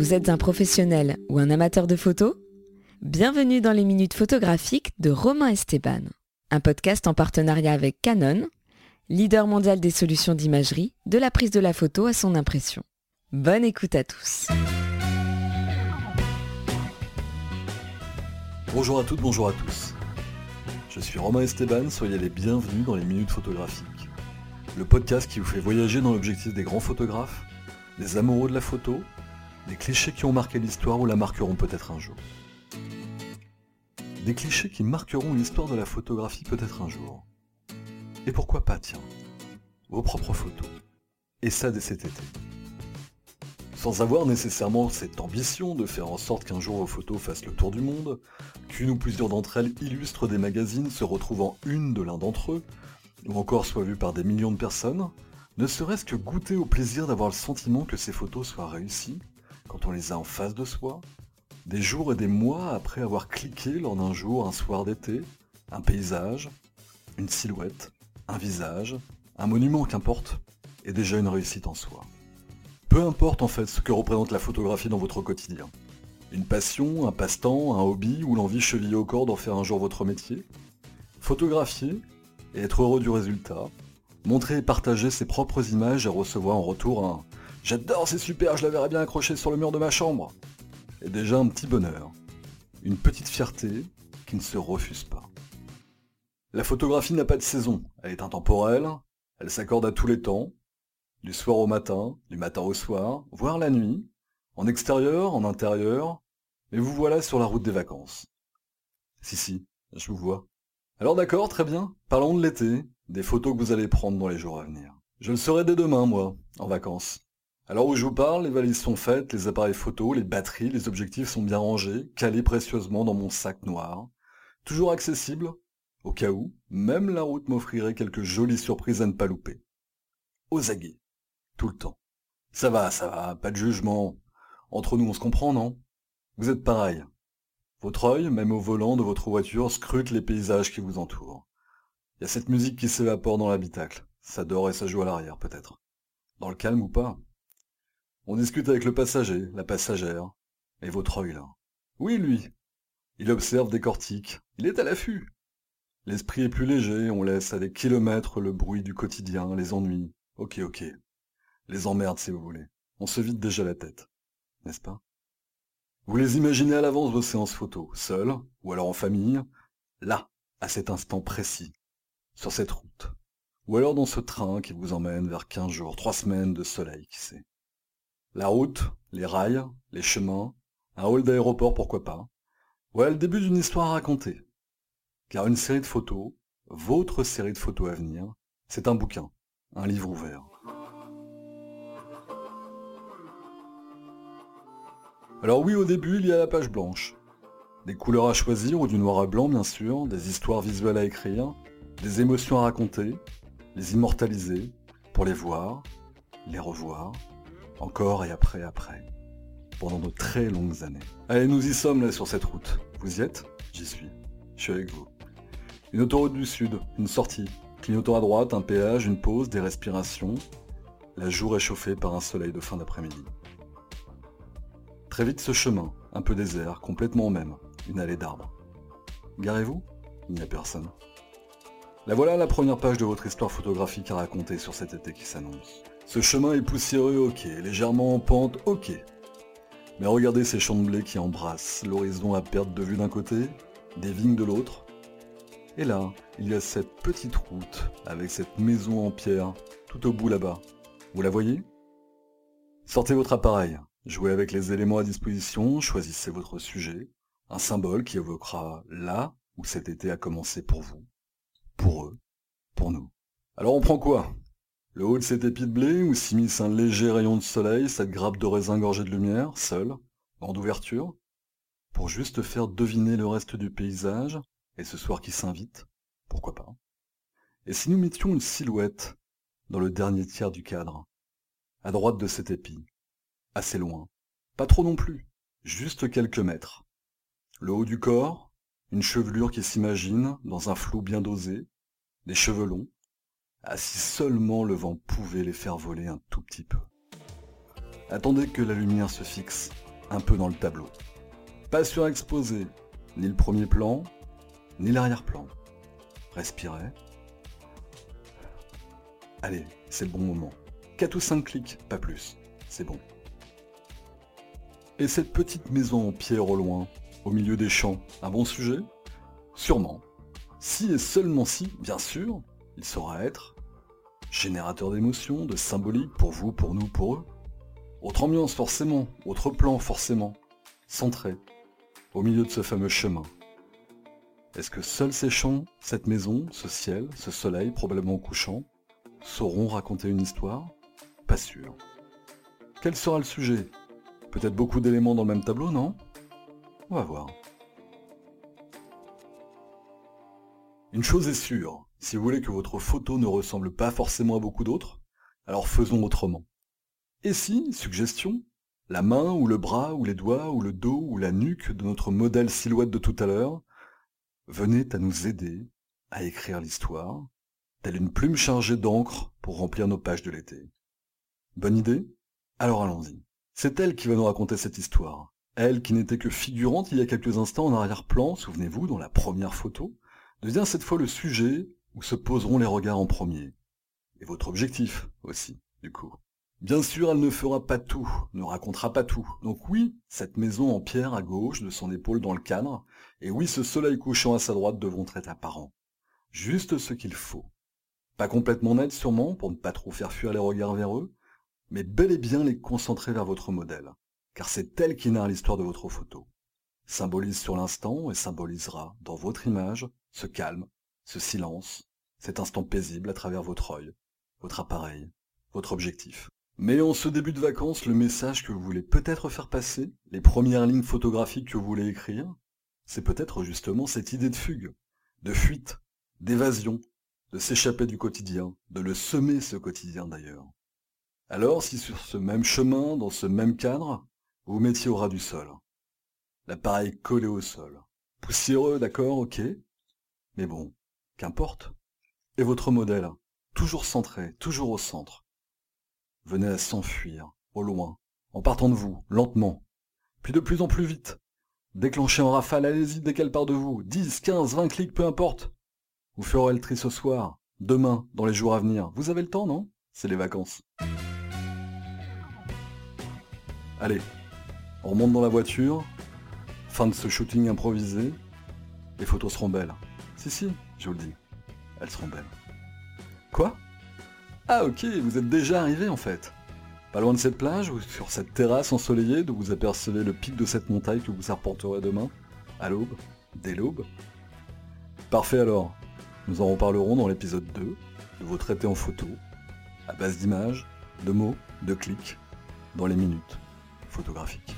Vous êtes un professionnel ou un amateur de photos Bienvenue dans les minutes photographiques de Romain Esteban, un podcast en partenariat avec Canon, leader mondial des solutions d'imagerie, de la prise de la photo à son impression. Bonne écoute à tous. Bonjour à toutes, bonjour à tous. Je suis Romain Esteban, soyez les bienvenus dans les minutes photographiques. Le podcast qui vous fait voyager dans l'objectif des grands photographes, des amoureux de la photo, des clichés qui ont marqué l'histoire ou la marqueront peut-être un jour. Des clichés qui marqueront l'histoire de la photographie peut-être un jour. Et pourquoi pas, tiens, vos propres photos. Et ça dès cet été. Sans avoir nécessairement cette ambition de faire en sorte qu'un jour vos photos fassent le tour du monde, qu'une ou plusieurs d'entre elles illustrent des magazines se retrouvant une de l'un d'entre eux, ou encore soient vues par des millions de personnes, ne serait-ce que goûter au plaisir d'avoir le sentiment que ces photos soient réussies, quand on les a en face de soi, des jours et des mois après avoir cliqué lors d'un jour, un soir d'été, un paysage, une silhouette, un visage, un monument qu'importe, est déjà une réussite en soi. Peu importe en fait ce que représente la photographie dans votre quotidien. Une passion, un passe-temps, un hobby ou l'envie chevillée au corps d'en faire un jour votre métier. Photographier et être heureux du résultat. Montrer et partager ses propres images et recevoir en retour un « J'adore, c'est super, je la verrais bien accroché sur le mur de ma chambre » est déjà un petit bonheur. Une petite fierté qui ne se refuse pas. La photographie n'a pas de saison, elle est intemporelle, elle s'accorde à tous les temps, du soir au matin, du matin au soir, voire la nuit, en extérieur, en intérieur, et vous voilà sur la route des vacances. Si, si, je vous vois. Alors d'accord, très bien, parlons de l'été, des photos que vous allez prendre dans les jours à venir. Je le serai dès demain, moi, en vacances. Alors où je vous parle, les valises sont faites, les appareils photos, les batteries, les objectifs sont bien rangés, calés précieusement dans mon sac noir. Toujours accessible, au cas où, même la route m'offrirait quelques jolies surprises à ne pas louper. Aux aguets tout le temps. Ça va, ça va, pas de jugement. Entre nous, on se comprend, non? Vous êtes pareil. Votre œil, même au volant de votre voiture, scrute les paysages qui vous entourent. Il y a cette musique qui s'évapore dans l'habitacle. Ça dort et ça joue à l'arrière, peut-être. Dans le calme ou pas On discute avec le passager, la passagère. Et votre œil, là Oui, lui. Il observe, décortique. Il est à l'affût. L'esprit est plus léger, on laisse à des kilomètres le bruit du quotidien, les ennuis. Ok, ok. Les emmerdes, si vous voulez. On se vide déjà la tête. N'est-ce pas? Vous les imaginez à l'avance vos séances photos, seuls, ou alors en famille, là, à cet instant précis, sur cette route. Ou alors dans ce train qui vous emmène vers 15 jours, 3 semaines de soleil, qui sait. La route, les rails, les chemins, un hall d'aéroport, pourquoi pas. Voilà le début d'une histoire à raconter. Car une série de photos, votre série de photos à venir, c'est un bouquin, un livre ouvert. Alors oui, au début, il y a la page blanche. Des couleurs à choisir, ou du noir à blanc bien sûr, des histoires visuelles à écrire, des émotions à raconter, les immortaliser, pour les voir, les revoir, encore et après après, pendant de très longues années. Allez, nous y sommes là sur cette route. Vous y êtes? J'y suis. Je suis avec vous. Une autoroute du sud, une sortie, clignotant à droite, un péage, une pause, des respirations, la joue réchauffée par un soleil de fin d'après-midi. Très vite ce chemin, un peu désert, complètement même, une allée d'arbres. Garez-vous? Il n'y a personne. La voilà la première page de votre histoire photographique à raconter sur cet été qui s'annonce. Ce chemin est poussiéreux, ok, légèrement en pente, ok. Mais regardez ces champs de blé qui embrassent l'horizon à perte de vue d'un côté, des vignes de l'autre. Et là, il y a cette petite route avec cette maison en pierre tout au bout là-bas. Vous la voyez? Sortez votre appareil, Jouez avec les éléments à disposition, choisissez votre sujet, un symbole qui évoquera là où cet été a commencé pour vous, pour eux, pour nous. Alors on prend quoi? Le haut de cet épi de blé où s'immisce un léger rayon de soleil, cette grappe de raisin gorgée de lumière, seule, grande ouverture, pour juste faire deviner le reste du paysage, et ce soir qui s'invite, pourquoi pas Et si nous mettions une silhouette dans le dernier tiers du cadre, à droite de cet épi, assez loin. Pas trop non plus, juste quelques mètres. Le haut du corps, une chevelure qui s'imagine dans un flou bien dosé, des cheveux longs, ah si seulement le vent pouvait les faire voler un tout petit peu. Attendez que la lumière se fixe, un peu dans le tableau. Pas surexposé, ni le premier plan, ni l'arrière-plan. Respirez. Allez, c'est le bon moment. 4 ou 5 clics, pas plus. C'est bon. Et cette petite maison en pierre au loin, au milieu des champs, un bon sujet? Sûrement. Si et seulement si, bien sûr, il saura être générateur d'émotions, de symbolique pour vous, pour nous, pour eux. Autre ambiance forcément, autre plan forcément, centré, au milieu de ce fameux chemin. Est-ce que seuls ces champs, cette maison, ce ciel, ce soleil probablement couchant, sauront raconter une histoire? Pas sûr. Quel sera le sujet? Peut-être beaucoup d'éléments dans le même tableau, non? On va voir. Une chose est sûre, si vous voulez que votre photo ne ressemble pas forcément à beaucoup d'autres, alors faisons autrement. Et si, suggestion, la main ou le bras ou les doigts ou le dos ou la nuque de notre modèle silhouette de tout à l'heure venait à nous aider à écrire l'histoire, telle une plume chargée d'encre pour remplir nos pages de l'été. Bonne idée? Alors allons-y. C'est elle qui va nous raconter cette histoire. Elle qui n'était que figurante il y a quelques instants en arrière-plan, souvenez-vous, dans la première photo, devient cette fois le sujet où se poseront les regards en premier. Et votre objectif aussi, du coup. Bien sûr, elle ne fera pas tout, ne racontera pas tout. Donc oui, cette maison en pierre à gauche, de son épaule dans le cadre, et oui, ce soleil couchant à sa droite devront être apparents. Juste ce qu'il faut. Pas complètement net sûrement, pour ne pas trop faire fuir les regards vers eux, mais bel et bien les concentrer vers votre modèle, car c'est elle qui narre l'histoire de votre photo. Symbolise sur l'instant et symbolisera, dans votre image, ce calme, ce silence, cet instant paisible à travers votre œil, votre appareil, votre objectif. Mais en ce début de vacances, le message que vous voulez peut-être faire passer, les premières lignes photographiques que vous voulez écrire, c'est peut-être justement cette idée de fugue, de fuite, d'évasion, de s'échapper du quotidien, de le semer ce quotidien d'ailleurs. Alors si sur ce même chemin, dans ce même cadre, vous mettiez au ras du sol, l'appareil collé au sol, poussiéreux, d'accord, ok, mais bon, qu'importe. Et votre modèle, toujours centré, toujours au centre, venait à s'enfuir, au loin, en partant de vous, lentement, puis de plus en plus vite. Déclenchez en rafale, allez-y dès qu'elle part de vous, 10, 15, 20 clics, peu importe. Vous ferez le tri ce soir, demain, dans les jours à venir. Vous avez le temps, non? C'est les vacances. Allez, on remonte dans la voiture, fin de ce shooting improvisé, les photos seront belles. Si, si, je vous le dis. Elles seront belles. Quoi? Ah ok, vous êtes déjà arrivé en fait. Pas loin de cette plage ou sur cette terrasse ensoleillée d'où vous apercevez le pic de cette montagne que vous arpenterez demain, à l'aube, dès l'aube. Parfait alors. Nous en reparlerons dans l'épisode 2 de vos traités en photo, à base d'images, de mots, de clics, dans les minutes photographiques.